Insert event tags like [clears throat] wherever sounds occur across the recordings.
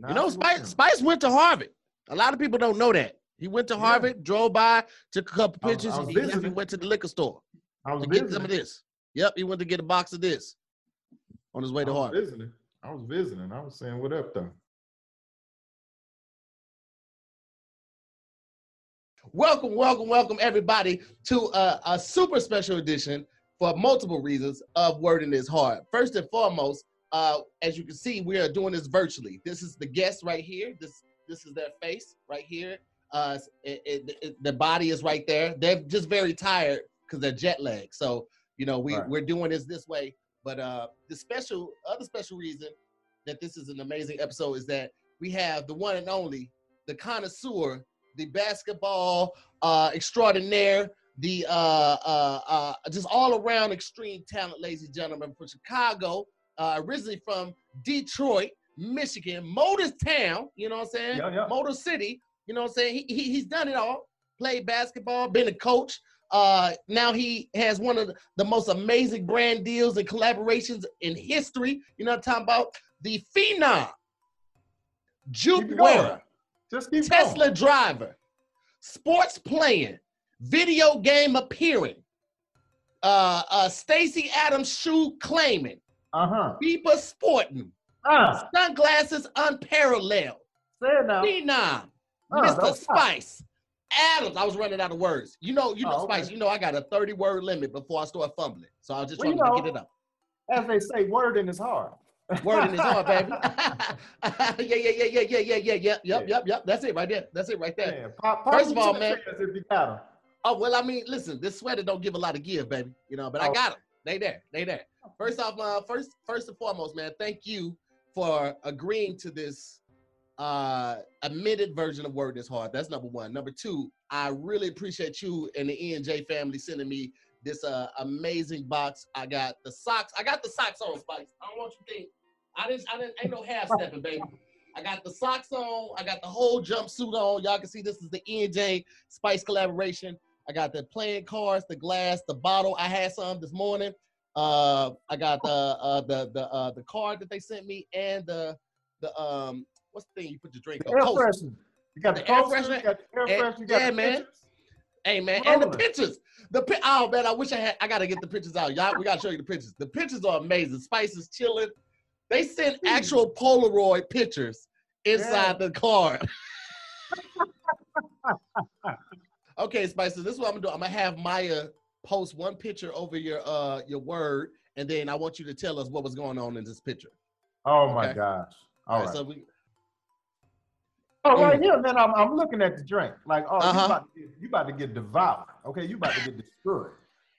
You know, I Spice, Spice went to Harvard. A lot of people don't know that. He went to Yeah. Harvard, drove by, took a couple I was- pictures, I and was he left visiting. went to the liquor store I was to get some of this. Yep, he went to get a box of this on his way I to was Harvard. visiting. I was visiting. I was saying, what up, though? Welcome, welcome, welcome, everybody, to a, a super special edition for multiple reasons of Wording is Hard. First and foremost, uh, as you can see, we are doing this virtually. This is the guest right here. This this is their face right here. Uh, it, it, it- the body is right there. They're just very tired because they're jet lagged. So you know we Right. we're doing this this way. But uh, the special other special reason that this is an amazing episode is that we have the one and only the connoisseur the basketball uh, extraordinaire, the uh, uh, uh, just all around extreme talent, ladies and gentlemen, from Chicago, uh, originally from Detroit, Michigan, Motor Town, you know what I'm saying? Yeah, yeah. Motor City, you know what I'm saying? He, he, he's done it all. Played basketball, been a coach. Uh, now he has one of the, the most amazing brand deals and collaborations in history. You know what I'm talking about? The Phenom, Juke Wearer. going. Just keep Tesla going. driver, sports playing, video game appearing, uh, uh, Stacy Adams shoe claiming, uh-huh. Bieber sporting. Uh. Sunglasses unparalleled. Say it now. Phenom. Uh, Mr. Spice. Adams. I was running out of words. You know, you know, oh, okay. Spice, you know I got a 30 word limit before I start fumbling. So I was just well, trying know, to get it up. As they say, word in hard. Wording Word in baby. [laughs] [laughs] yeah, yeah, yeah, yeah, yeah, yeah, yeah, yep, yeah. yep, yep, yep. That's it right there. That's it right there. Pop, pop First of all, man. Oh well, I mean, listen, this sweater don't give a lot of give, baby. You know, but oh. I got them. They there. They there. First off, uh, first, first and foremost, man, thank you for agreeing to this uh admitted version of Word is Hard. That's number one. Number two, I really appreciate you and the E and J family sending me this uh amazing box. I got the socks. I got the socks on, Spice. I don't want you to think. I didn't. I didn't. Ain't no half stepping, baby. I got the socks on. I got the whole jumpsuit on. Y'all can see this is the E and J Spice collaboration. I got the playing cards, the glass, the bottle. I had some this morning. Uh, I got the uh, the the uh, the card that they sent me and the the um what's the thing you put your drink The on? air freshener. You got the, The air freshener. you got the air Eh, freshener, you got yeah, the man. pictures. Hey man, and the pictures. The pi- oh man, I wish I had. I gotta get the pictures out. Y'all, we gotta show you the pictures. The pictures are amazing. Spice is chilling. They sent actual Polaroid pictures inside the card. [laughs] okay, Spice. So this is what I'm gonna do. I'm gonna have Maya post one picture over your uh your word, and then I want you to tell us what was going on in this picture. Oh my gosh. All All right. right. So we. Oh, right here, man. I'm, I'm looking at the drink. Like, oh, Uh-huh. you, about to get, you about to get devoured. Okay, you about to get destroyed.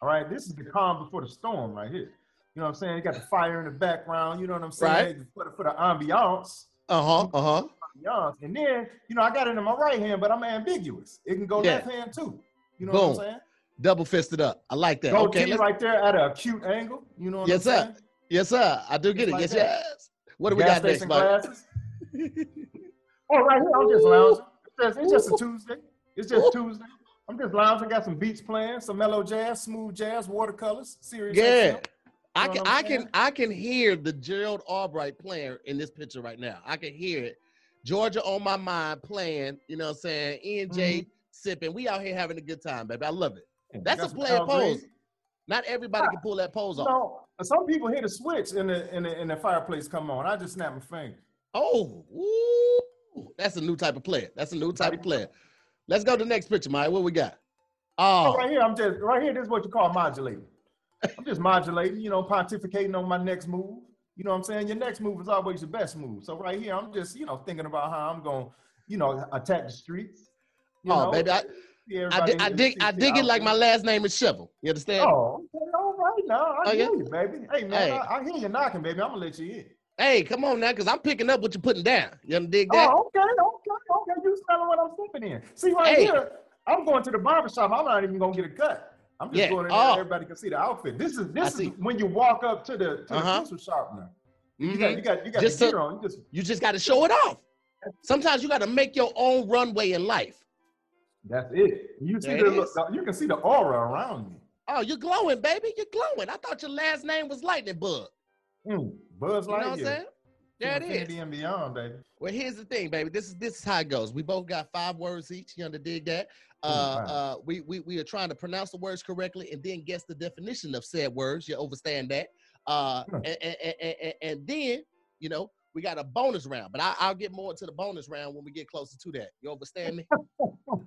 All right, this is the calm before the storm right here. You know what I'm saying? You got the fire in the background. You know what I'm saying? Right. For, the, for the ambiance. Uh huh. Uh huh. ambiance. And then, you know, I got it in my right hand, but I'm ambiguous. It can go Yeah. left hand too. You know Boom. what I'm saying? Double fisted up. I like that. Go okay. Right there at an acute angle. You know what Yes, I'm sir. saying? Yes, sir. Yes, uh, I do get it. like yes, that. yes. What do we got next, Mike? [laughs] Oh, right here, I'm just lounging. It's just, it's just a Tuesday. It's just. Tuesday. I'm just lounging. Got some beats playing, some mellow jazz, smooth jazz, watercolors, Sirius. Yeah. XL. I can I'm can? I can hear the Gerald Albright playing in this picture right now. I can hear it. Georgia on my mind playing, you know what I'm saying? E and J Mm-hmm. sipping. We out here having a good time, baby. I love it. Yeah, a some player Al Green. pose. Not everybody can pull that pose off. know, some people hit a switch and the, and the, and the fireplace come on. I just snap my finger. Oh, ooh, that's a new type of player. That's a new type of player. Let's go to the next picture, Mike. What we got? Oh, Oh, right here, I'm just right here. This is what you call modulating. I'm just modulating, you know, pontificating on my next move. You know what I'm saying? Your next move is always your best move. So right here, I'm just, you know, thinking about how I'm going, to you know, attack the streets. You Oh, know, baby, I- see I, dig, I dig I dig it like my last name is Shovel. You understand? Oh, okay, all right now. I Oh, hear you, baby. Hey man. I, hear you knocking, baby. I'm gonna let you in. Hey, come on now, because I'm picking up what you're putting down. You understand dig that? Oh, okay, okay, okay. You smelling what I'm sipping in. See right here, I'm going to the barber shop. I'm not even gonna get a cut. I'm just Yeah. going in there. Oh. Everybody can see the outfit. This is this is when you walk up to the to Uh-huh. the pencil sharpener. You Mhm. got you got you got Just the gear on. You just You just got to show it off. Sometimes you got to make your own runway in life. That's it. You see the look, you can see the aura around you. Oh, you're glowing, baby. You're glowing. I thought your last name was Lightning Bug. Mm, Buzz Lightyear. You know what I'm saying? There it infinity and beyond, baby. Well, here's the thing, baby. This is this is how it goes. We both got five words each. You dig that? Uh, wow. uh, we, we we are trying to pronounce the words correctly and then guess the definition of said words. You understand that? Uh, Hmm. and, and, and, and, and then you know we got a bonus round, but I, I'll get more into the bonus round when we get closer to that. You understand me? [laughs]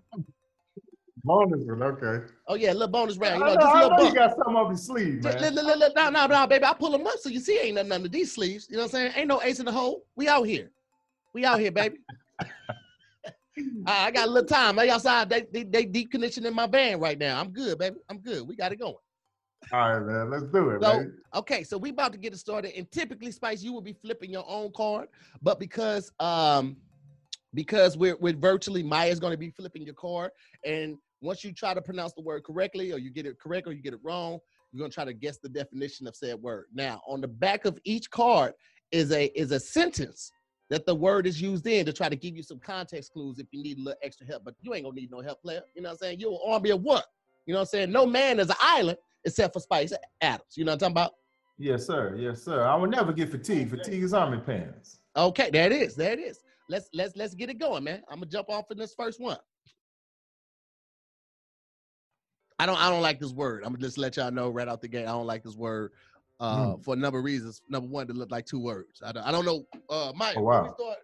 Bonus one, okay. Oh yeah, a little bonus round. You I know, know, just I little know you got something up your sleeve, man. li- li- li- No, no, no, baby. I pull them up so you see ain't nothing under these sleeves. You know what I'm saying? Ain't no ace in the hole. We out here. We out here, baby. [laughs] I, I got a little time. They outside. They, they they deep conditioning my band right now. I'm good, baby. I'm good. We got it going. All right, man. Let's do it, So- baby. Okay, so we about to get it started. And typically, Spice, you will be flipping your own card, but because um because we're we're virtually Maya's going to be flipping your card, and once you try to pronounce the word correctly, or you get it correct, or you get it wrong, you're going to try to guess the definition of said word. Now, on the back of each card is a is a sentence that the word is used in to try to give you some context clues if you need a little extra help. But you ain't gonna need no help, player. You know what I'm saying? You're an army of what? You know what I'm saying? No man is an island except for Spice Adams. You know what I'm talking about? Yes, sir. Yes, sir. I will never get fatigued. Fatigue is army pants. Okay, there it is. There it is. Let's let's let's get it going, man. I'm gonna jump off in this first one. I don't I don't like this word. I'm gonna just let y'all know right out the gate. I don't like this word uh, for a number of reasons. Number one, to look like two words. I don't, I don't know. Uh, Maya, Oh, when we wow. start-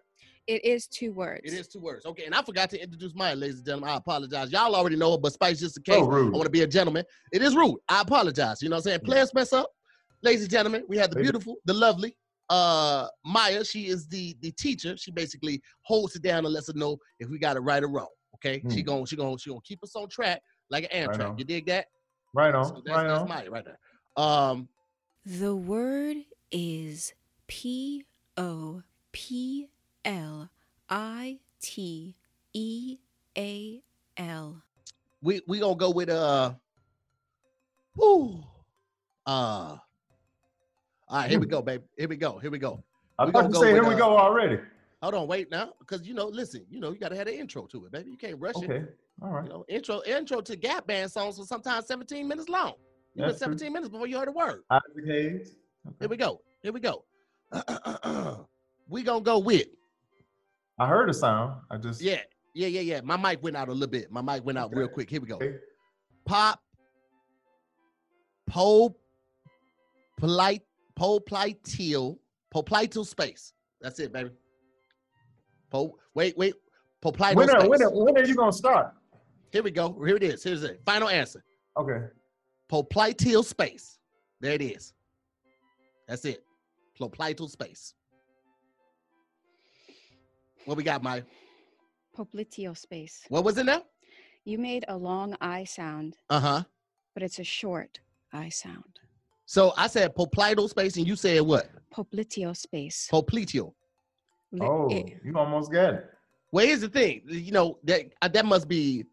It is two words. it is two words. Okay, and I forgot to introduce Maya, ladies and gentlemen. I apologize. Y'all already know her, but Spice, just in case, So rude. I want to be a gentleman. It is rude. I apologize. You know what I'm saying? Yeah. Players mess up. Ladies and gentlemen, we have the beautiful, the lovely uh Maya. She is the the teacher. She basically holds it down and lets us know if we got it right or wrong. Okay. She Hmm. gonna she gonna she gonna keep us on track like an Right Amtrak. on. you dig that? Right on. So that's, right that's on. Maya right there. Um The word is P O P L I T E A L. we we gonna go with uh whew, uh all right, here we go, baby. Here we go. Here we go. I We thought gonna you go said with, here we uh, go already. Hold on, wait now, because you know, listen, you know, you gotta have an intro to it, baby. You can't rush it. Okay. All right. You know, intro intro to Gap Band songs was sometimes 17 minutes long. You went That's true. 17 minutes before you heard a word. Isaac Hayes. Here we go. Here we go. [clears throat] we gonna go with I heard a sound. I just yeah, yeah, yeah, yeah. My mic went out a little bit. My mic went out real quick. Here we go. Okay. Pop, po, polite, popliteal, popliteal space. That's it, baby. Po, wait, wait, popliteal When are, space. when, are, when are you gonna start? Here we go. Here it is. Here's it. Final answer. Okay. Popliteal space. There it is. That's it. Popliteal space. What we got, Mike? Popliteal space. What was it now? You made a long I sound, Uh huh. but it's a short I sound. So I said popliteal space, and you said what? Popliteal space. Popliteal. Oh, you almost got it. Well, here's the thing. You know that uh, that must be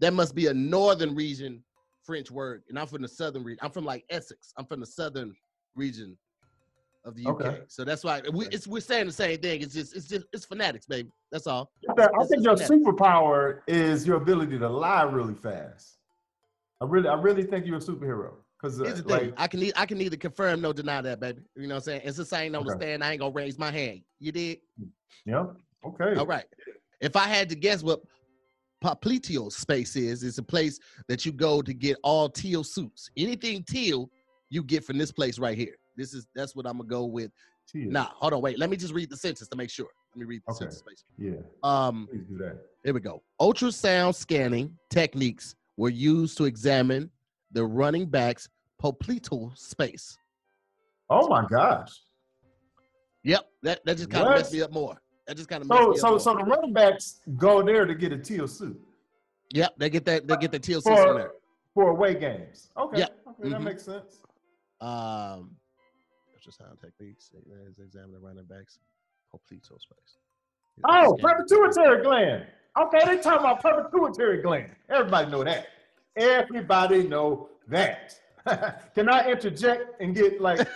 that must be a northern region French word, and I'm from the southern region. I'm from like Essex. I'm from the southern region of the UK. Okay. So that's why we, it's, we're saying the same thing. It's just it's just it's fanatics, baby. That's all. I think- I think your net. superpower is your ability to lie really fast. I really, I really think you're a superhero. Cause uh, Here's the thing. like, I can I can neither confirm nor deny that, baby. You know what I'm saying? And since I ain't on the Okay. stand, I ain't gonna raise my hand. You did? yeah, okay. All right. If I had to guess what Popliteal space is, it's a place that you go to get all teal suits. Anything teal, you get from this place right here. This is that's what I'm gonna go with. Cheers. Nah, hold on, wait. Let me just read the sentence to make sure. Let me read the Okay. sentence. Space. Yeah, Um, please do that. here we go. Ultrasound scanning techniques were used to examine the running back's popliteal space. Oh my gosh. Yep, that, that just kind of messed me up more. That just kind of So, so, so the running backs go there to get a teal suit Yep, they get that. They get the teal suits in there. for for away games. Okay, Yeah. okay, that Mhm. makes sense. Um, ultrasound techniques examine the running backs popliteal space. Oh, pituitary gland. Okay, they talking about pituitary gland. Everybody know that. Everybody know that. [laughs] Can I interject and get like?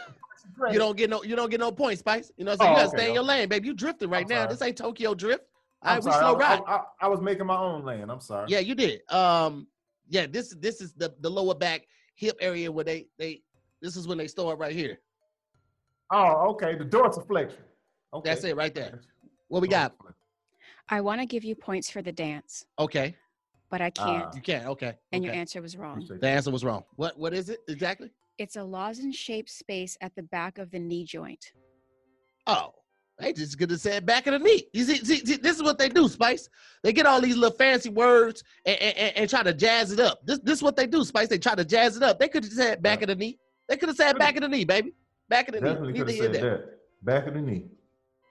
You don't get no. You don't get no points, Spice. You know, what I'm saying? Oh, you gotta okay, stay in your lane, baby. You drifting right I'm now. sorry. This ain't Tokyo drift. I'm right, we slow I, ride. I, I, I was making my own lane. I'm sorry. Yeah, you did. Um, yeah, this this is the the lower back hip area where they they. This is when they start right here. Oh, okay. The dorsiflexion. Okay. That's it right there. What we got? I want to give you points for the dance, Okay, but I can't. Ah. you can't. Okay, and your answer was wrong. The answer was wrong. What what is it exactly? It's a lozenge-shaped space at the back of the knee joint. Oh, they just gonna say it back of the knee. You see, see, see, this is what they do, Spice. They get all these little fancy words and, and, and- and try to jazz it up. This this is what they do, Spice. They try to jazz it up. They could have said back Yeah. of the knee. They could have said back of the knee, baby. Back of the Definitely knee. could have said that. Back of the knee.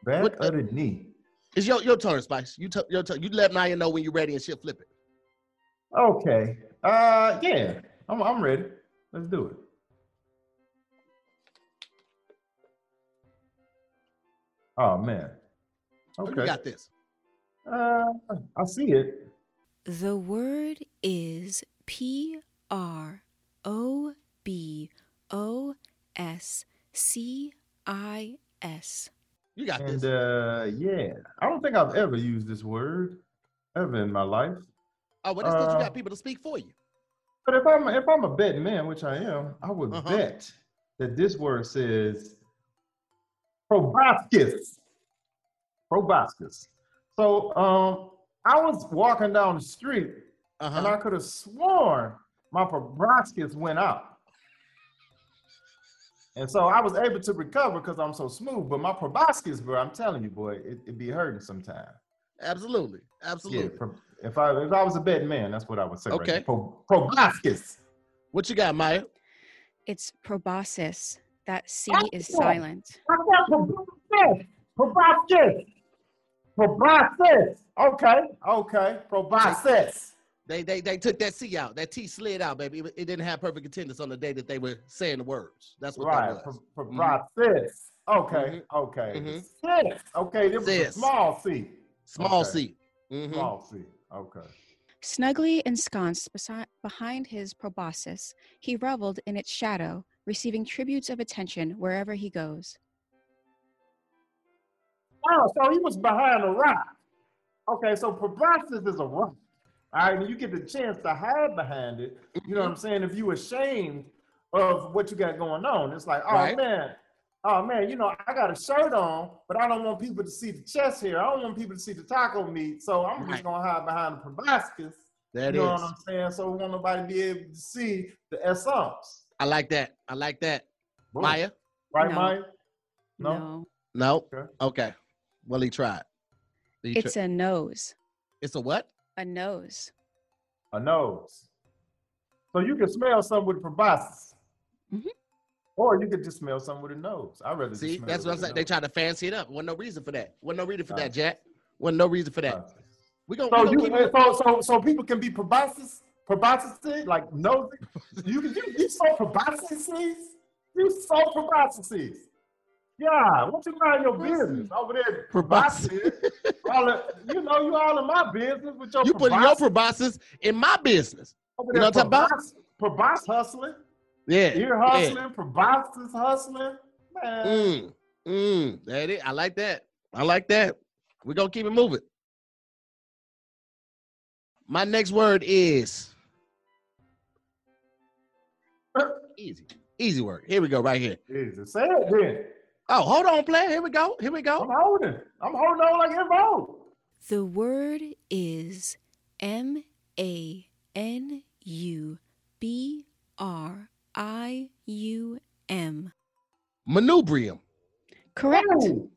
Back What of the knee. It's your, your turn, Spice. You t- your turn. You let Maya know when you're ready and she'll flip it. Okay. Uh, yeah. I'm I'm ready. Let's do it. Oh man. Okay. You got this. Uh, I see it. The word is P R O B O S C I S. You got And this. uh, yeah, I don't think I've ever used this word ever in my life. oh, well, this uh, you got people to speak for you. But if I'm if I'm a betting man, which I am, I would Uh-huh. bet that this word says proboscis. Proboscis. So um, I was walking down the street and Uh-huh. I could have sworn my proboscis went out. And so I was able to recover because I'm so smooth. But my proboscis, bro, I'm telling you, boy, it, it be hurting sometimes. Absolutely. Yeah, Absolutely. pro- if I if I was a betting man, that's what I would say. right Okay. there. Pro- proboscis. What you got, Maya? It's proboscis. That C is yeah. silent. I got proboscis. Proboscis. Proboscis. Okay. Okay. Proboscis. They they they took that C out. That T slid out, baby. It, it didn't have perfect attendance on the day that they were saying the words. That's what Right. that was. Pro- Proboscis. Okay. Mhm. Okay. Mhm. Cis. Okay. This was a small C. Small Okay. C. Mhm. Small C. Okay. Snugly ensconced besi- behind his proboscis, he reveled in its shadow, receiving tributes of attention wherever he goes. Oh, so he was behind a rock. Okay, so proboscis is a rock. All right, and you get the chance to hide behind it. You know what I'm saying? If you ashamed of what you got going on, it's like, oh Right. man, oh man, you know, I got a shirt on, but I don't want people to see the chest here. I don't want people to see the taco meat, so I'm Right. just gonna hide behind the proboscis. There it you know is. what I'm saying? So we want nobody to be able to see the essence. I like that. I like that. Boom. Maya? right, No. Maya? No. No, No. Okay. Okay. Well, he tried. He it's tri- a nose. it's a what? A nose. a nose. So you can smell something with proboscis. Mhm. Or you could just smell something with a nose. I'd rather just See, smell that's what I'm saying. They nose. tried to fancy it up. Wasn't no reason for that. Wasn't no reason for that, Jack. Wasn't no reason for that. Proboscis. We gonna, So we gonna you keep it- so so so people can be proboscis, proboscis like nosy. You can you, you saw proboscis. You saw proboscis. Yeah, what you mind your business over there? Proboscis. all of, you know, you all in my business with your you put your proboscis in my business. over you know there what I'm talking proboscis- proboscis hustling. Yeah. Ear yeah. hustling, proboscis hustling. Man. Mm, mm, that it. I like that. I like that. We're gonna keep it moving. My next word is easy. Easy work. Here we go, right here. Jesus, say it then. Oh, hold on, player. Here we go. Here we go. I'm holding. I'm holding on like involved. The word is M A N U B R I U M. Manubrium. Correct. Ooh.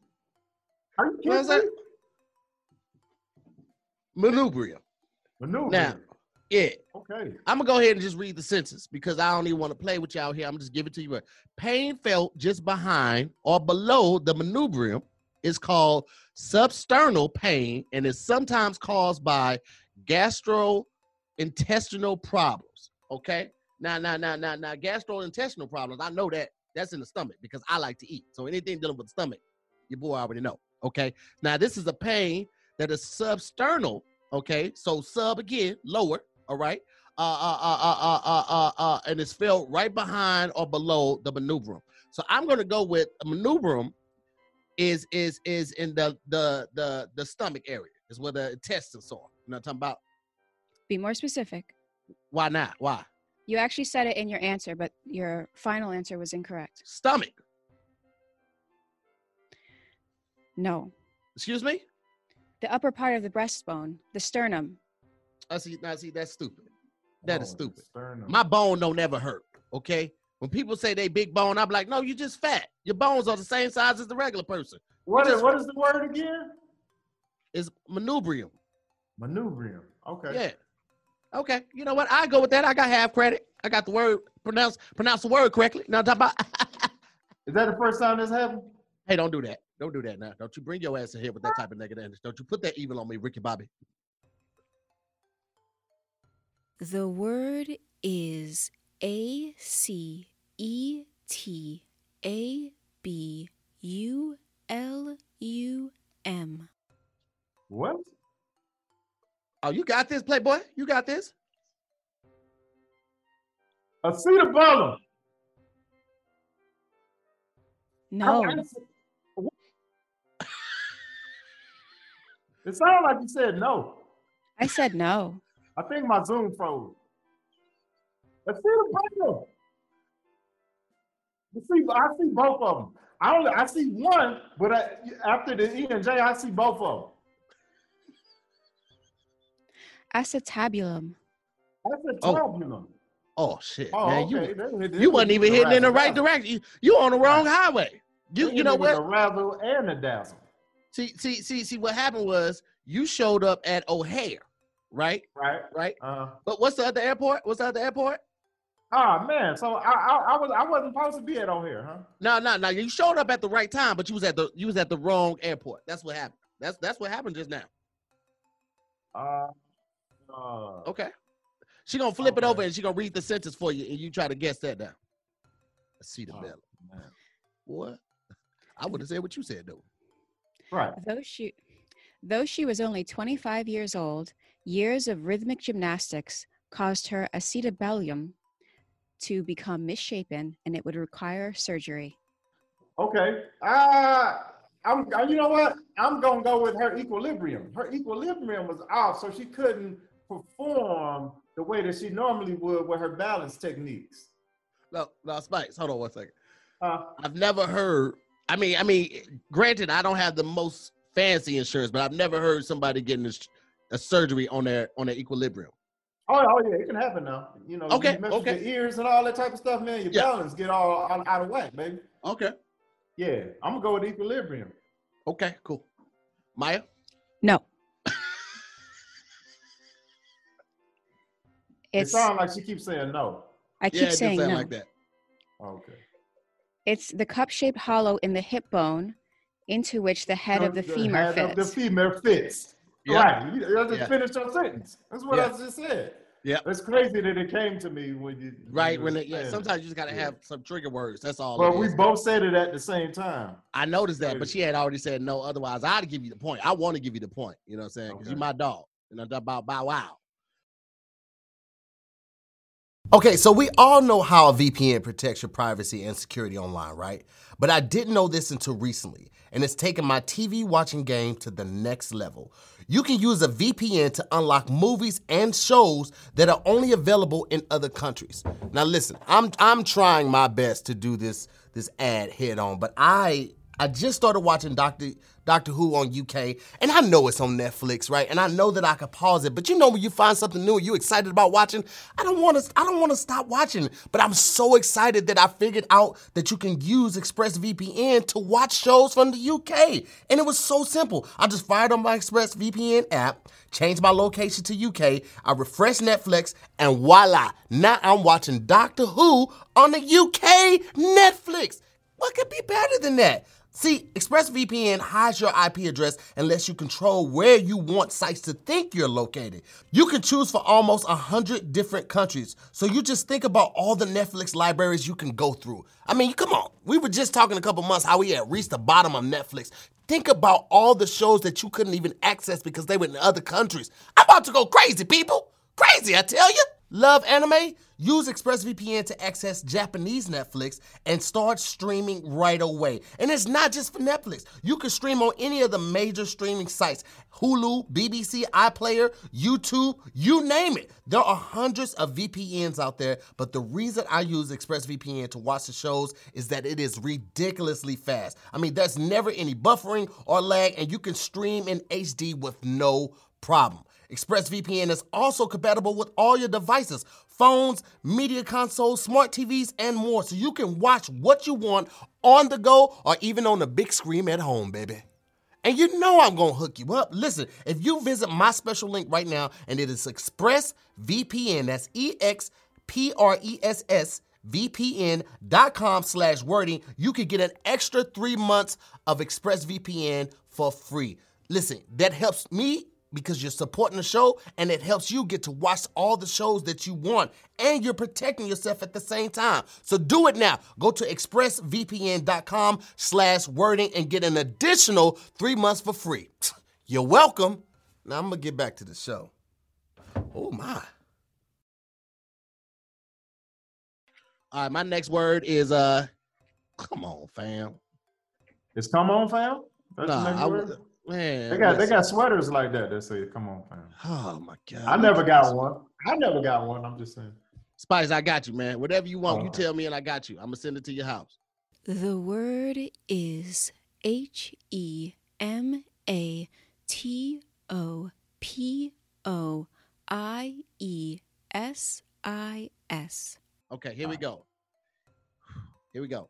Are you kidding that? me? Manubrium. Maneuver. Now, yeah. Okay. I'm gonna go ahead and just read the sentence because I don't even want to play with y'all here. I'm just giving it to you. Pain felt just behind or below the manubrium is called substernal pain and is sometimes caused by gastrointestinal problems. Okay. Now, now, now, now, now, gastrointestinal problems. I know that that's in the stomach because I like to eat. So anything dealing with the stomach, your boy already know. Okay. Now, this is a pain that is substernal. Okay. So sub again, lower. All right. Uh, uh, uh, uh, uh, uh, uh, uh, and it's felt right behind or below the manubrium. So I'm going to go with a manubrium is is is in the the the the stomach area. Is where the intestines are. You know what I'm talking about? Be more specific. Why not? Why? You actually said it in your answer, but your final answer was incorrect. Stomach. No. Excuse me? The upper part of the breastbone, the sternum. I see. Now see, that's stupid. That is Oh, stupid. sternum. My bone don't ever hurt. Okay. When people say they big bone, I'm like, no, you just fat. Your bones are the same size as the regular person. what is what is the word again? It's manubrium. Manubrium. Okay. Yeah. Okay. You know what? I go with that. I got half credit. I got the word pronounce pronounce the word correctly. Now talk about. [laughs] Is that the first time this happened? hey, don't do that. Don't do that now. Don't you bring your ass in here with that type of negative energy. Don't you put that evil on me, Ricky Bobby. The word is A C E T A B U L U M. What? Oh, you got this, Playboy. You got this. Acetabellum. No. I- I- It sounded like you said no. I said no. I think my Zoom froze. Acetabellum. I see, the bottom. I see both of them. I only I see one, but I, after the E and J, I see both of them. Acetabulum. Acetabulum. Oh. oh shit, Oh, man. okay. You They- they- you wasn't even hitting in the right direction. You, you on the wrong highway. You you know hit me with what? The razzle and the dazzle. See see see see what happened was you showed up at O'Hare, right? Right. Right. Uh, But what's the other airport? What's the other airport? oh man, so I, I I was I wasn't supposed to be at on here, huh? No, no, no. You showed up at the right time, but you was at the you was at the wrong airport. That's what happened. That's that's what happened just now. Uh, uh, Okay. She gonna flip it over and she gonna read the sentence for you, and you try to guess that now. Let's see the Oh, bell. man. What? I would have said what you said though. Right. Though she, though she was only 25 years old, years of rhythmic gymnastics caused her acetabellum to become misshapen, and it would require surgery. Okay. Uh, I'm. You know what? I'm gonna go with her equilibrium. Her equilibrium was off, so she couldn't perform the way that she normally would with her balance techniques. No, no, Spice. Hold on one second. Uh, I've never heard. I mean, I mean, granted, I don't have the most fancy insurance, but I've never heard somebody getting a, s- a surgery on their on their equilibrium. oh, oh yeah, it can happen now. You know, Okay, you okay. your ears and all that type of stuff, man. Your Yeah. balance get all, all out of whack, baby. Okay. Yeah, I'm gonna go with equilibrium. Okay. Cool. Maya. No. It It's sounds like she keeps saying no. I keep yeah, it saying sound no. like that. Okay. It's the cup-shaped hollow in the hip bone into which the head of the femur head of the femur fits. Yeah. Right. You, you just Yeah. finished your sentence. That's what Yeah. I just said. Yeah. It's crazy that it came to me when you Right. When were it, yeah, sometimes you just gotta Yeah. have some trigger words. That's all. Well, we is. both said it at the same time. I noticed that, but she had already said no. Otherwise, I'd give you the point. I want to give you the point. You know what I'm saying? Because Okay. you're my dog. You know about Bow Wow. Okay, so we all know how a VPN protects your privacy and security online, right? But I didn't know this until recently, and it's taken my TV watching game to the next level. You can use a VPN to unlock movies and shows that are only available in other countries. Now listen, I'm I'm trying my best to do this this ad head on, but I I just started watching Doctor Doctor Who on UK, and I know it's on Netflix, right? And I know that I could pause it, but you know when you find something new you excited about watching, I don't want to I don't want to stop watching. But I'm so excited that I figured out that you can use ExpressVPN to watch shows from the UK, and it was so simple. I just fired on my ExpressVPN app, changed my location to UK, I refreshed Netflix, and voila! Now I'm watching Doctor Who on the UK Netflix. What could be better than that? See, ExpressVPN hides your IP address and lets you control where you want sites to think you're located. You can choose for almost 100 different countries, so you just think about all the Netflix libraries you can go through. I mean, come on. We were just talking a couple months how we had reached the bottom of Netflix. Think about all the shows that you couldn't even access because they were in other countries. I'm about to go crazy, people. Crazy, I tell you. Love anime? Use ExpressVPN to access Japanese Netflix and start streaming right away. And it's not just for Netflix. You can stream on any of the major streaming sites Hulu, BBC, iPlayer, YouTube, you name it. There are hundreds of VPNs out there, but the reason I use ExpressVPN to watch the shows is that it is ridiculously fast. I mean, there's never any buffering or lag, and you can stream in HD with no problem. ExpressVPN is also compatible with all your devices phones, media consoles, smart TVs, and more, so you can watch what you want on the go or even on the big screen at home, baby. And you know I'm gonna hook you up. Listen, if you visit my special link right now, and it is ExpressVPN, that's E X P R E S S VPN.com slash wording, you could get an extra three months of ExpressVPN for free. Listen, that helps me because you're supporting the show and it helps you get to watch all the shows that you want and you're protecting yourself at the same time. So do it now. Go to expressvpn.com slash wording and get an additional three months for free. [tsk] You're welcome. Now I'm gonna get back to the show. Oh my. All right, my next word is uh come on, fam. It's come on, fam. That's Nah, next I man. They got they got sweaters like that that say "Come on, fam." Oh my god. I never got one. I never got one. I'm just saying. Spice, I got you, man. Whatever you want, you oh. tell me and I got you. I'm gonna send it to your house. The word is H E M A T O P O I E S I S. Okay, here we ah. go. Here we go.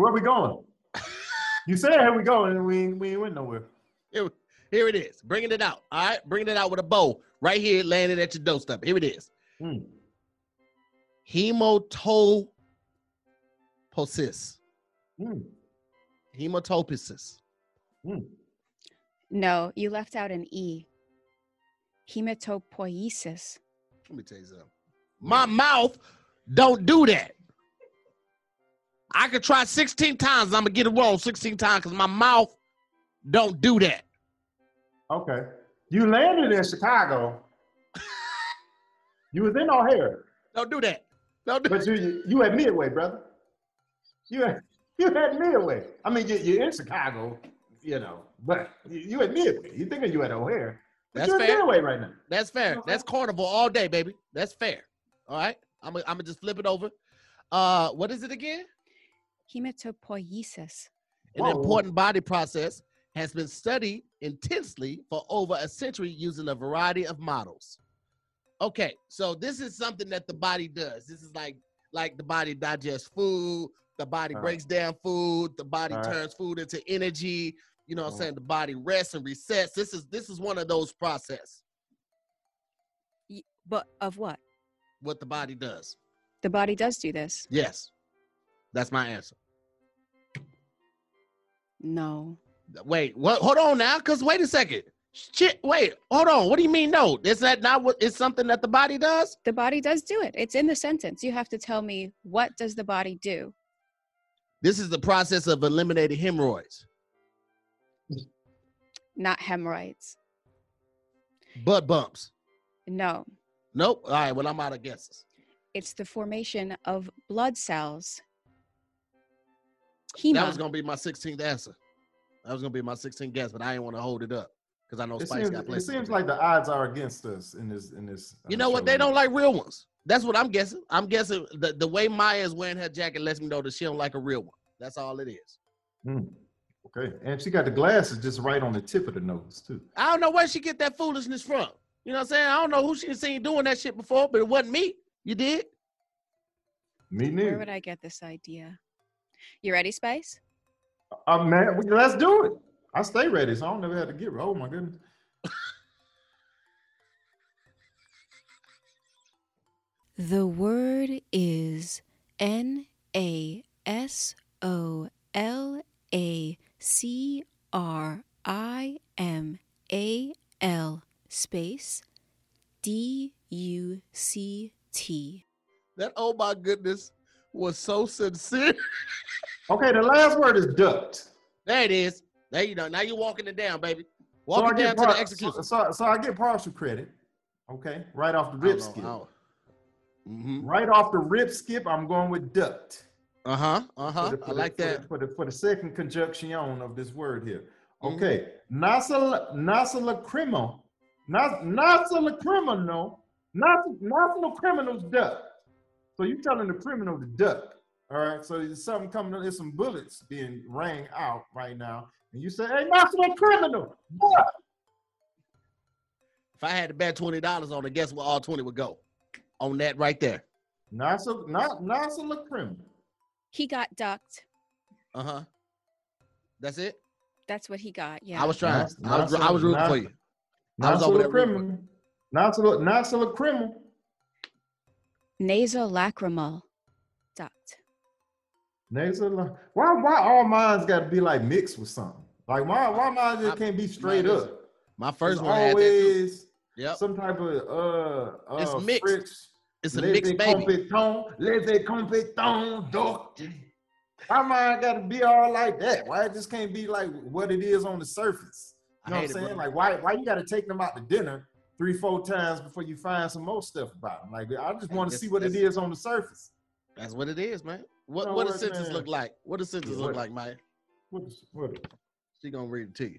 Where are we going? You said here we go, and we ain't, we ain't went nowhere. Here, here it is. Bringing it out. All right, bringing it out with a bow right here, landing at your doorstep. Here it is. Hmm. Hemotoposis. Hmm. Hemotoposis. Hmm. No, you left out an E. Hematopoiesis. Let me tell you something. My mouth don't do that. I could try 16 times. I'm gonna get it wrong 16 times because my mouth don't do that. Okay. You landed in Chicago. [laughs] you was in O'Hare, Don't do that. Don't do but you you at Midway, brother. You at, you at Midway. I mean, you, you're in Chicago, you know, but you, you at Midway. You thinking you at O'Hare? But That's you're at fair. Midway right now. That's fair. That's carnival all day, baby. That's fair. All right. I'm gonna I'm gonna just flip it over. Uh, what is it again? Hematopoiesis. An Whoa. important body process has been studied intensely for over a century using a variety of models. Okay, so this is something that the body does. This is like like the body digests food, the body All right. breaks down food, the body All right. turns food into energy. You know what I'm saying? The body rests and resets. This is this is one of those process But of what? what the body does. The body does do this. Yes. That's my answer. No. Wait, what hold on now, cause wait a second. Shit, wait, hold on. What do you mean no? Is that not what it's something that the body does? The body does do it. It's in the sentence. You have to tell me what does the body do? This is the process of eliminating hemorrhoids, Not hemorrhoids. butt bumps. No. Nope. All right, well, I'm out of guesses. It's the formation of blood cells. That was gonna be my 16th answer. That was gonna be my 16th guess, but I didn't want to hold it up because I know It Spice seems, got it seems like the odds are against us in this in this. You uh, know what? They don't like real ones. That's what I'm guessing. I'm guessing the, the way Maya is wearing her jacket lets me know that she don't like a real one. That's all it is. Hmm. Okay, and she got the glasses just right on the tip of the nose too. I don't know where she get that foolishness from. You know what I'm saying? I don't know who she seen doing that shit before, but it wasn't me. You did? Me neither. Where would I get this idea? You ready, Spice? Uh, man, we- let's do it. I stay ready, so I don't never have to get. Oh my goodness. The word is N A S O L A C R I M A L space D U C T. That oh my goodness was so sincere. Okay, the last word is duct. there it is. There you go. Now you're walking it down, baby. Walk I it get down to the execution. So, so, so I get partial credit. Okay, right off the rip skip. Mm-hmm. Right off the rip skip, I'm going with duct. Uh huh. Uh huh. I like for the- that. For the, for the second conjunction of this word here. Mhm. Okay. Nasa Nasa criminal. Nasa criminal. Nasa criminals duck. So you're telling the criminal to duck. All right. So there's something coming. There's some bullets being rang out right now. And you say, hey, Nasa criminal, duck. If I had to bet twenty dollars on it, guess where all twenty would go? On that right there. Nasa, not Nasa criminal. He got ducked. Uh huh. That's it. That's what he got. Yeah. I was trying. Nas- I was. Nas- I was rooting for Nas- you. I was over Nasa there rooting for criminal. Nasa Nasa criminal. Nasolacrimal duct. Nasal. Why why all mines got to be like mixed with something? Like why why mine just can't be straight mine is- up? My first one had always Yep. some type of uh uh It's mixed. French. It's a laissez mixed baby. compétent, laissez compétent, doctor. Why mine got to be all like that? Why it just can't be like what it is on the surface? You know I what hate I'm saying? bro. Like why why you got to take them out to dinner three four times before you find some more stuff about them? Like I just want to see what it is on the surface. That's what it is, man. What know what does what, sentence man? look like? What does sentence Yeah, look what- like, Maya? What is, what is- She gonna read it to you.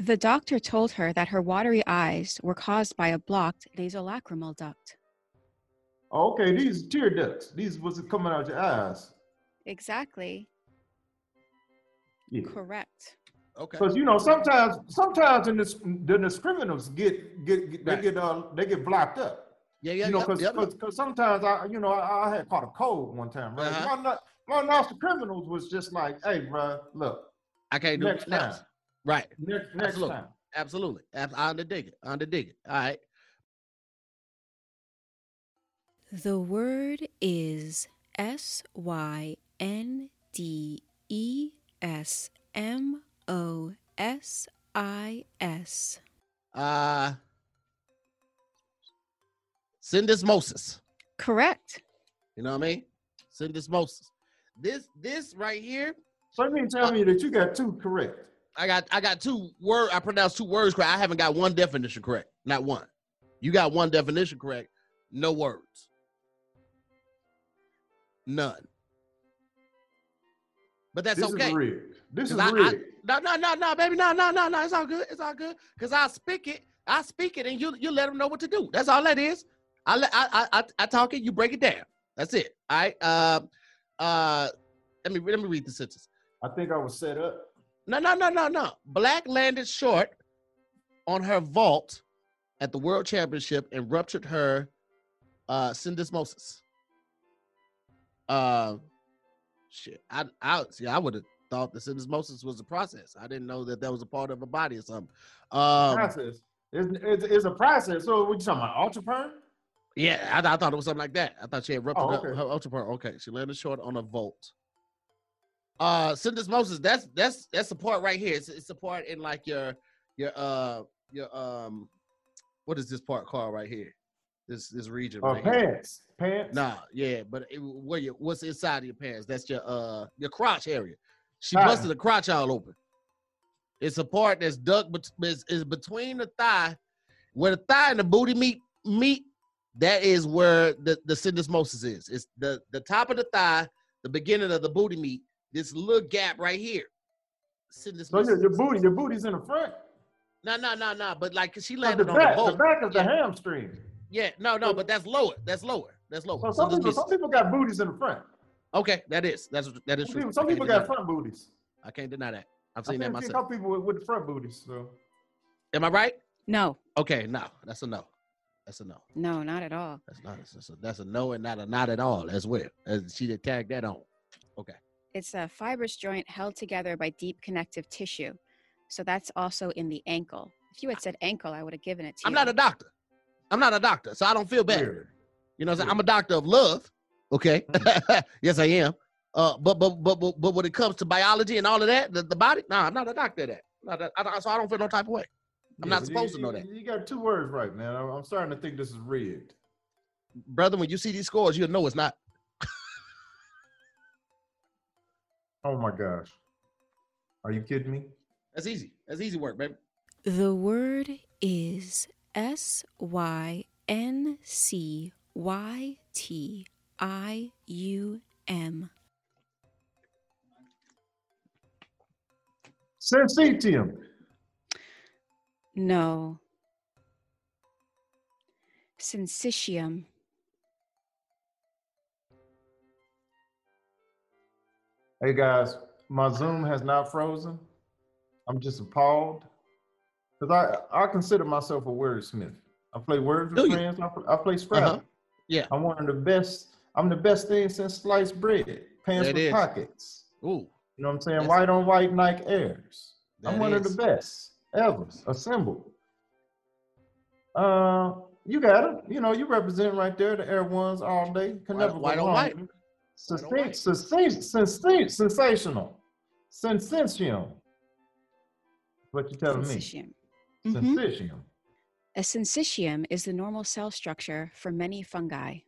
The doctor told her that her watery eyes were caused by a blocked nasolacrimal duct. Okay, these tear ducts. These was coming out your eyes. Exactly. Yeah. Correct. Okay. Because you know, sometimes sometimes in this the discriminals get get, get they Right. get uh they get blocked up. Yeah, yeah, you know, yep, because yep. sometimes I you know I, I had caught a cold one time, right? Uh-huh. My my nostril criminals was just like, hey, bro, look, I can't do next it now. time, Right. next next Absolutely. time. Absolutely. Ab- I underdig it. I underdig it. All right. The word is S Y N D E S M O S I S. Uh syndesmosis. Correct. You know what I mean? Syndesmosis. This this right here, So you mean tell me that you got two correct? I got I got two word I pronounced two words correct. I haven't got one definition correct. Not one. You got one definition correct. No words. None. But that's okay. this okay. is rigged. This 'Cause is I- I- rigged. No, no, no, no, baby, no, no, no, no. It's all good. It's all good. Cause I speak it. I speak it, and you you let them know what to do. That's all that is. I let I I I, talk it. You break it down. That's it. All right. Uh, uh, let me let me read the sentence. I think I was set up. No, no, no, no, no. Black landed short on her vault at the World Championship and ruptured her uh syndesmosis. Uh, shit. I I see. I would have thought the syndesmosis was a process. I didn't know that that was a part of a body or something. Um, process. It's, it's, it's a process. So what you talking about? Ultra perm? yeah, I, I thought it was something like that. I thought she had ruptured Oh, her- okay. her ultra part. Okay, she landed short on a vault. Uh, syndesmosis. That's that's that's the part right here. It's, it's the part in like your your uh your um what is this part called right here? This this region Uh, right here. pants. Pants. Nah, yeah, but it, where you what's inside of your pants? That's your uh your crotch area. She Ah. busted the crotch all open. It's a part that's dug bet- is, is between the thigh, where the thigh and the booty meet meet. That is where the the syndesmosis is. It's the the top of the thigh, the beginning of the booty meat. This little gap right here. So Syndesmosis. your, your booty, your booty's in the front. No, no, no, no. But like she landed the on back, the the back is the hamstring. Yeah, no, no, but that's lower. That's lower. That's lower. So some people, some people got booties in the front. Okay, that is that's that is true. some people got front booties. I can't deny that. I've I seen that think a myself. couple people with, with the front booties. So Am I right? No, Okay, no, that's a no. That's a no. no, not at all. That's not. That's a, that's a no and not a not at all as well. As she did tag that on. Okay. It's a fibrous joint held together by deep connective tissue. So that's also in the ankle. If you had said ankle, I would have given it to you. I'm not a doctor. I'm not a doctor, so I don't feel bad. weird. You know, what I'm, saying? I'm a doctor of love. Okay. [laughs] yes, I am. Uh, but, but but but but when it comes to biology and all of that, the, the body, no, I'm not a doctor that. Not a, I, so I don't feel no type of way. I'm not supposed you, to know that. You got two words right, man. I'm, I'm starting to think this is rigged. Brother, when you see these scores, you'll know it's not. [laughs] Oh my gosh. Are you kidding me? That's easy. That's easy work, baby. The word is S Y N C Y T I U M. Syncytium. No. Sensitium. Hey guys, my Zoom has not frozen. I'm just appalled because I, I consider myself a wordsmith. I play words with you? friends. I, play- I play Scrabble. Uh-huh. Yeah. I'm one of the best. I'm the best thing since sliced bread, pants That with is. pockets. Ooh, You know what I'm saying? That's- white on white Nike Airs. I'm that one of the best ever assembled. Uh, you got it. You know, you represent right there the Air Ones all day. Can White- never go white on wrong. white. Succinct, white. succinct, succinct, sensational, sensation. What you telling me? Syncytium. Mhm. Sensation. A syncytium is the normal cell structure for many fungi.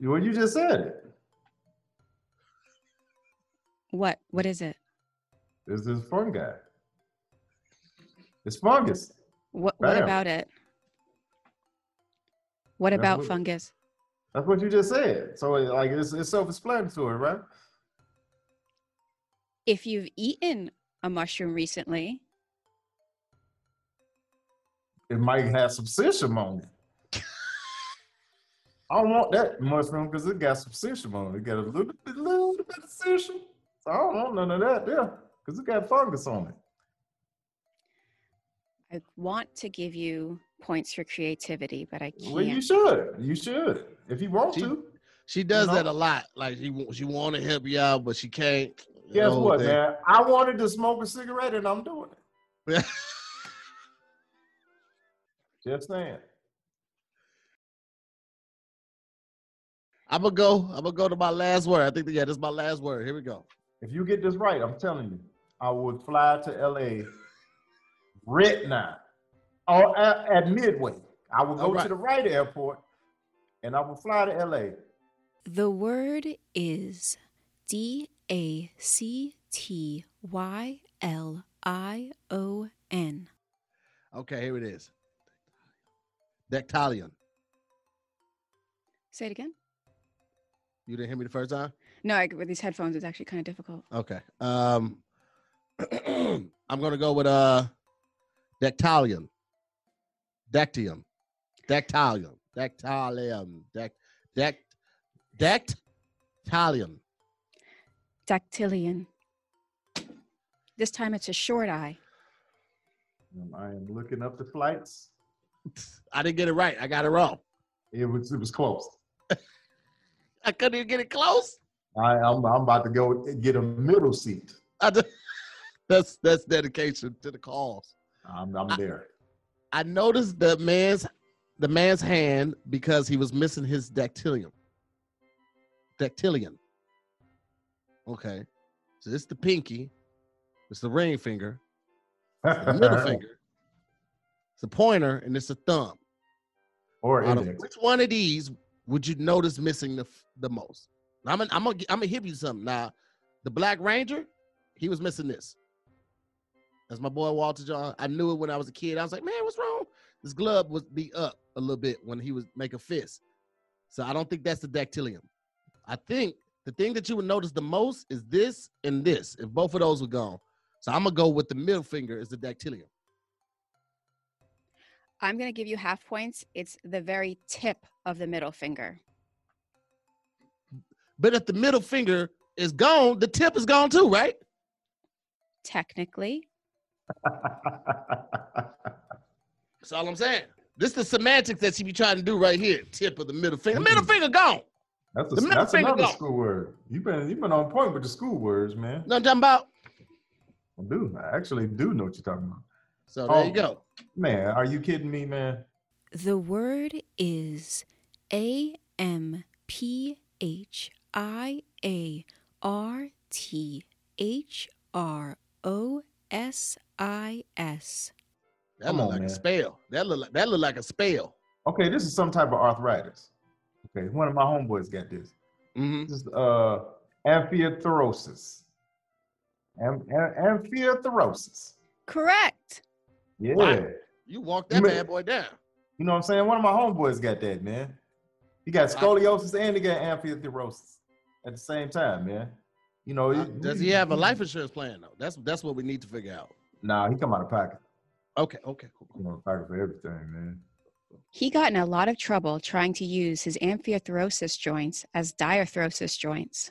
Well, you just said it. What? What is it? It's This is fungi. It's fungus. What, what Bam. about it? What That's about what- fungus? That's what you just said. So, like, it's, it's self-explanatory, right? If you've eaten a mushroom recently, It might have some psyllium on it. I don't want that mushroom because it got some psyllium on it. It got a little bit, little bit of psyllium. So I don't want none of that there because it got fungus on it. I want to give you points for creativity, but I can't. Well, you should. You should. If you want She- to. She does know? that a lot. Like she she want to help you out, but she can't. The Guess what, thing. man? I wanted to smoke a cigarette and I'm doing it. [laughs] Just saying. I'm gonna go. I'm gonna go to my last word. I think that, yeah, this is my last word. Here we go. If you get this right, I'm telling you, I would fly to LA right now or at, at Midway. I would go All right. to the right airport and I would fly to LA. The word is D A C T Y L I O N. Okay, here it is. Dactylion. Say it again. You didn't hear me the first time. No, I, with these headphones, it's actually kind of difficult. Okay. Um, [clears throat] I'm gonna go with uh, dactylion. Dactylium. Dactylium. Dactylium. Dac. Dac. Dactylium. Dactylian. This time it's a short eye. Um, I am looking up the flights. [laughs] I didn't get it right. I got it wrong. It was it was close. [laughs] I couldn't even get it close. I, I'm I'm about to go get a middle seat. I [laughs] that's that's dedication to the cause. I'm I'm there. I noticed the man's the man's hand because he was missing his dactylium. Dactylion. Okay. So it's the pinky, it's the ring finger, the middle [laughs] finger, it's the pointer, and it's the thumb. or Out of index. which one of these would you notice missing the the most? Now, I'm gonna I'm gonna I'm gonna hit you something. Now, the Black Ranger, he was missing this. That's my boy Walter Jones. I knew it when I was a kid. I was like, man, what's wrong? This glove would be up a little bit when he was make a fist. So I don't think that's the dactylium. I think the thing that you would notice the most is this and this. If both of those were gone, so I'm gonna go with the middle finger is the dactylium. I'm to give you half points. It's the very tip of the middle finger. But if the middle finger is gone, the tip is gone too, right? Technically, [laughs] That's all I'm saying. This is the semantics that she be trying to do right here. Tip of the middle finger. The Middle Mm. finger gone. That's, a, The middle that's finger another gone. school word. You've been you've been on point with the school words, man. No, what I'm talking about? I do. I actually do know what you're talking about. So there you Oh. go. Man, are you kidding me, man? The word is A M P H I A R T H R O S I S. That look on, like a spell. That look like that look like a spell. Okay, this is some type of arthritis. Okay, one of my homeboys got this. hmm This is uh, amphiarthrosis. Am- am- amphiarthrosis. Correct. Yeah. Wow. You walk that You bad boy down. You know what I'm saying? One of my homeboys got that, man. He got scoliosis and he got amphithyrosis at the same time, man. You know, Uh, he- does he have a life insurance plan though? That's that's what we need to figure out. Nah, he come out of pocket. Okay, okay, cool. Come out of pocket for everything, man. He got in a lot of trouble trying to use his amphithyrosis joints as diarthrosis joints.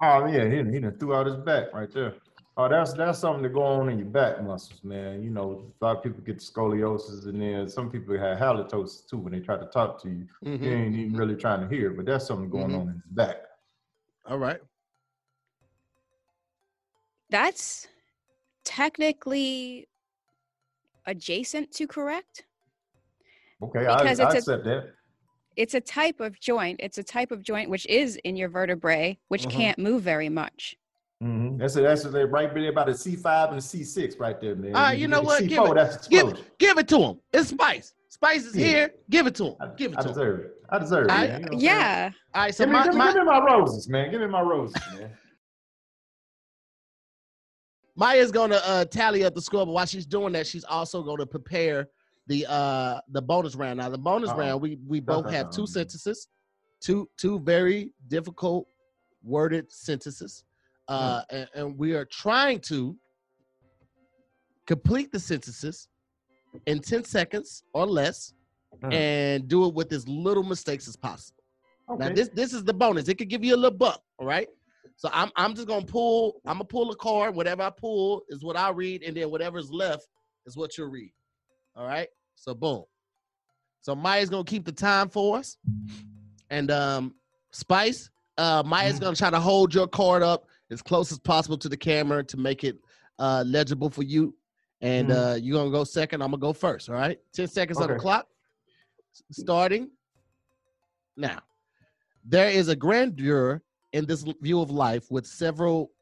Oh yeah, he, he threw out his back right there. Oh, that's that's something to go on in your back muscles, man. You know, a lot of people get scoliosis, and then some people have halitosis too when they try to talk to you. Mhm. You ain't even really trying to hear, but that's something going Mhm. on in the back. All right. That's technically adjacent to correct. Okay, I, I Because it's a- that. It's a type of joint. It's a type of joint which is in your vertebrae, which Mhm. can't move very much. Hmm That's a, that's a, right there about a C five and a C six right there, man. All right, you know what? Give C4, it- that's Give explosion. give it to him. It's Spice. Spice is Yeah. here. Give it to him. I, Give it I to him. deserve it. I deserve it. I- man. You know I'm saying? Yeah. All right. So Give me, my, give, me, my, give me my roses, man. Give me my roses, man. [laughs] Maya's gonna uh, tally up the score, but while she's doing that, she's also gonna prepare the uh the bonus round. Now the bonus Uh-oh. round, we we both have two sentences, two two very difficult worded sentences, uh, and, and we are trying to complete the sentences in ten seconds or less, Hmm. and do it with as little mistakes as possible. Now this this is the bonus. It could give you a little buck, all right? So I'm I'm just gonna pull. I'm gonna pull a card. Whatever I pull is what I read, and then whatever's left is what you'll read. All right. So boom. So Maya's gonna keep the time for us, and um, Spice, uh, Maya's Mhm. gonna try to hold your card up as close as possible to the camera to make it uh legible for you. And Mhm. uh, you're gonna go second. I'm gonna go first. All right. Ten seconds on the clock. Starting now. There is a grandeur in this view of life with several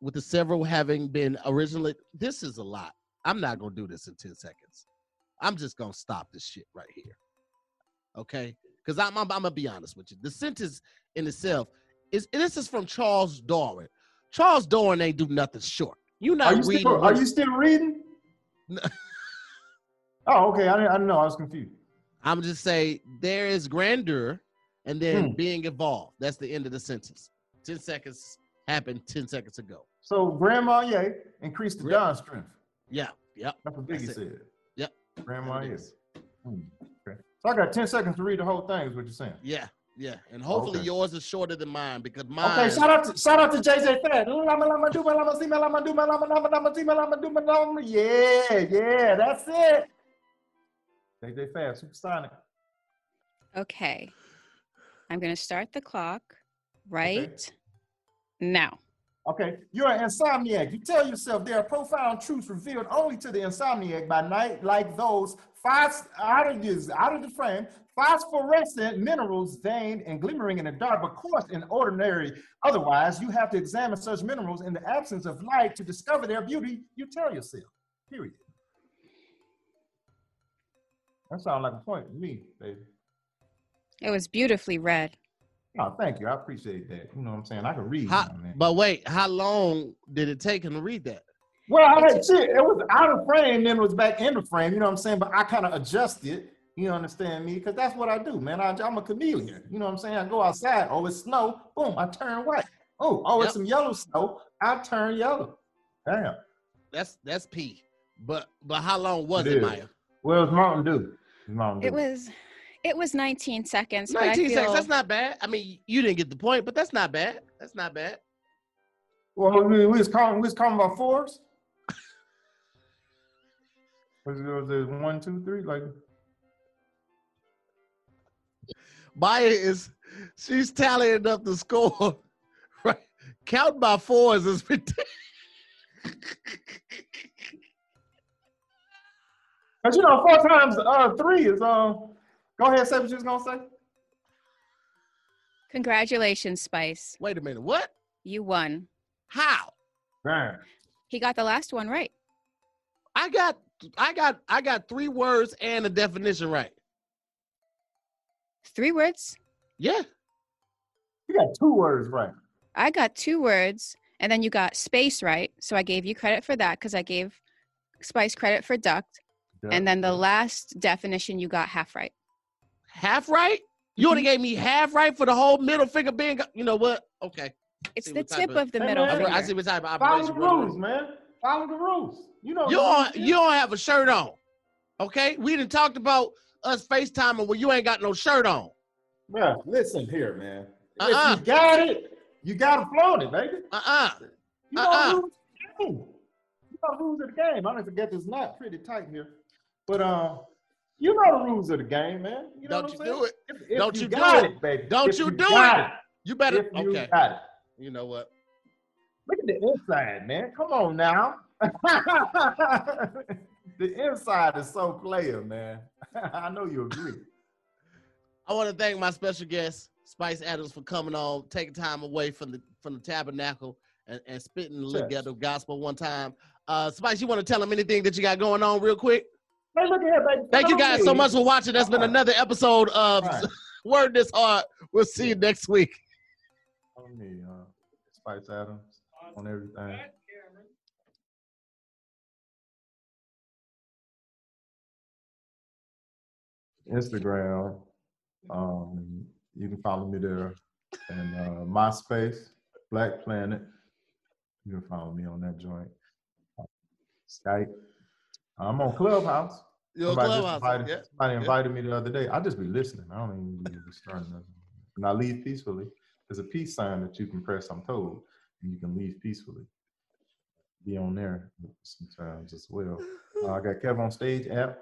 with the several having been originally this is a lot i'm not gonna do this in 10 seconds i'm just gonna stop this shit right here okay because I'm, I'm, I'm gonna be honest with you the sentence in itself is this is from charles darwin charles darwin ain't do nothing short you not Are you reading still are you still reading? [laughs] Oh, okay. I didn't, I didn't know. I was confused. i'm just say there is grandeur and then Hmm. being evolved that's the end of the sentence 10 seconds happened 10 seconds ago So Grandma Ye increased the Gra- Don strength. yeah yep That's what Biggie it. said. Yep. Grandma That's Ye. Hmm, Okay. So I got 10 seconds to read the whole thing, is what you're saying. Yeah, yeah, and hopefully Okay. yours is shorter than mine because mine. Okay, shout out to shout out to JJ lama. Yeah, yeah, that's it. JJ Fad, supersonic. Okay. I'm going to start the clock right now. Okay, you're an insomniac. You tell yourself there are profound truths revealed only to the insomniac by night, like those phos- out of this, out of the frame, phosphorescent minerals veined and glimmering in the dark, but coarse and ordinary. Otherwise, you have to examine such minerals in the absence of light to discover their beauty. You tell yourself. Period. That sounds like a point to me, baby. It was beautifully read. Oh, thank you. I appreciate that. You know what I'm saying? I can read. How, but wait, how long did it take him to read that? Well, I had shit. It was out of frame, then it was back in the frame. You know what I'm saying? But I kind of adjusted. You understand me? Because that's what I do, man. I, I'm a chameleon. You know what I'm saying? I go outside. Oh, it's snow. Boom, I turn white. Oh, oh, Yep. it's some yellow snow. I turn yellow. Damn. That's that's P. But but how long was It it, is. Maya? Well, it's Mountain Dew. It's Mountain Dew. It was it was 19 seconds. but I Nineteen seconds. That's not bad. I mean, you didn't get the point, but that's not bad. That's not bad. Well, we, we was calling. We was calling about fours. [laughs] Was it, was it one, two, three? Like Maya is she's tallying up the score. [laughs] Right, count by fours is ridiculous. But you know, four times uh three is um. Go ahead, say what you was gonna say. Congratulations, Spice. Wait a minute. What? You won. How? Damn. He got the last one right. I got I got I got three words and a definition right. Three words. Yeah. You got two words right. I got two words And then you got space right. So I gave you credit for that because I gave Spice credit for duct. And then the last definition you got half right. Half right? You only mm-hmm. gave me half right for the whole middle finger being. You know what? Okay. It's See the tip of- of the Hey, middle man. finger. I see what type of follow operation. the we're rules, man. Follow the rules. You know. You don't. You don't have a shirt on. Okay. We didn't talked about us FaceTiming when you ain't got no shirt on. Bruh, listen here, man. Uh-uh. If you got it, you gotta float it, baby. Uh uh You know Uh-uh. the rules of the game. You know the rules of the game. I don't forget this knot pretty tight here. But um, you know the rules of the game, man. You know Don't you I'm do saying? it. If, if Don't you you do it. it, baby. Don't If you do got it. You better. You Okay. got it. You know what? Look at the inside, man. Come on now. [laughs] the inside is so player, man. [laughs] I know you agree. [laughs] I want to thank my special guest, Spice Adams, for coming on, taking time away from the from the tabernacle and, and spitting the Sure. ghetto gospel one time. Uh, Spice, you want to tell them anything that you got going on real quick? Hey, look here, baby. Thank you Come on, guys so much for watching. That's been Alright. another episode of Alright. [laughs] Word This Hard. We'll see you next week. On me, uh, Spice Adams on everything. Instagram. Um, you can follow me there. And uh, MySpace, Black Planet. You can follow me on that joint. Skype. I'm on Clubhouse. Your Somebody, clubhouse. invited, Yeah. somebody invited me the other day. I just be listening. I don't even be starting nothing. And I leave peacefully. There's a peace sign that you can press, I'm told, and you can leave peacefully. Be on there sometimes as well. Uh, I got Kev on Stage app.